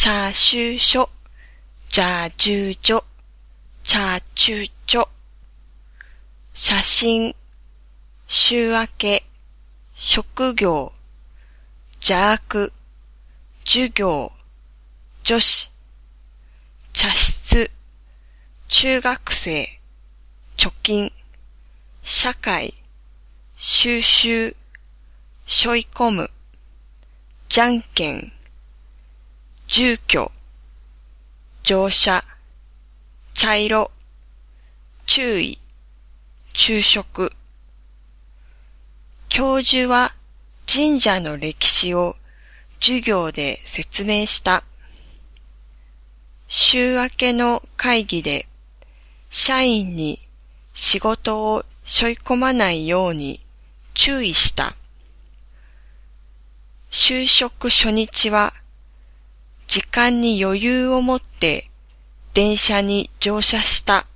車種書、茶中所、茶中所。写真、週明け、職業、邪悪、授業、女子、茶室、中学生、貯金、社会、収集、背負い込む、じゃんけん、住居、乗車、茶色、注意、昼食。教授は神社の歴史を授業で説明した。週明けの会議で社員に仕事を背負い込まないように注意した。就職初日は時間に余裕を持って電車に乗車した。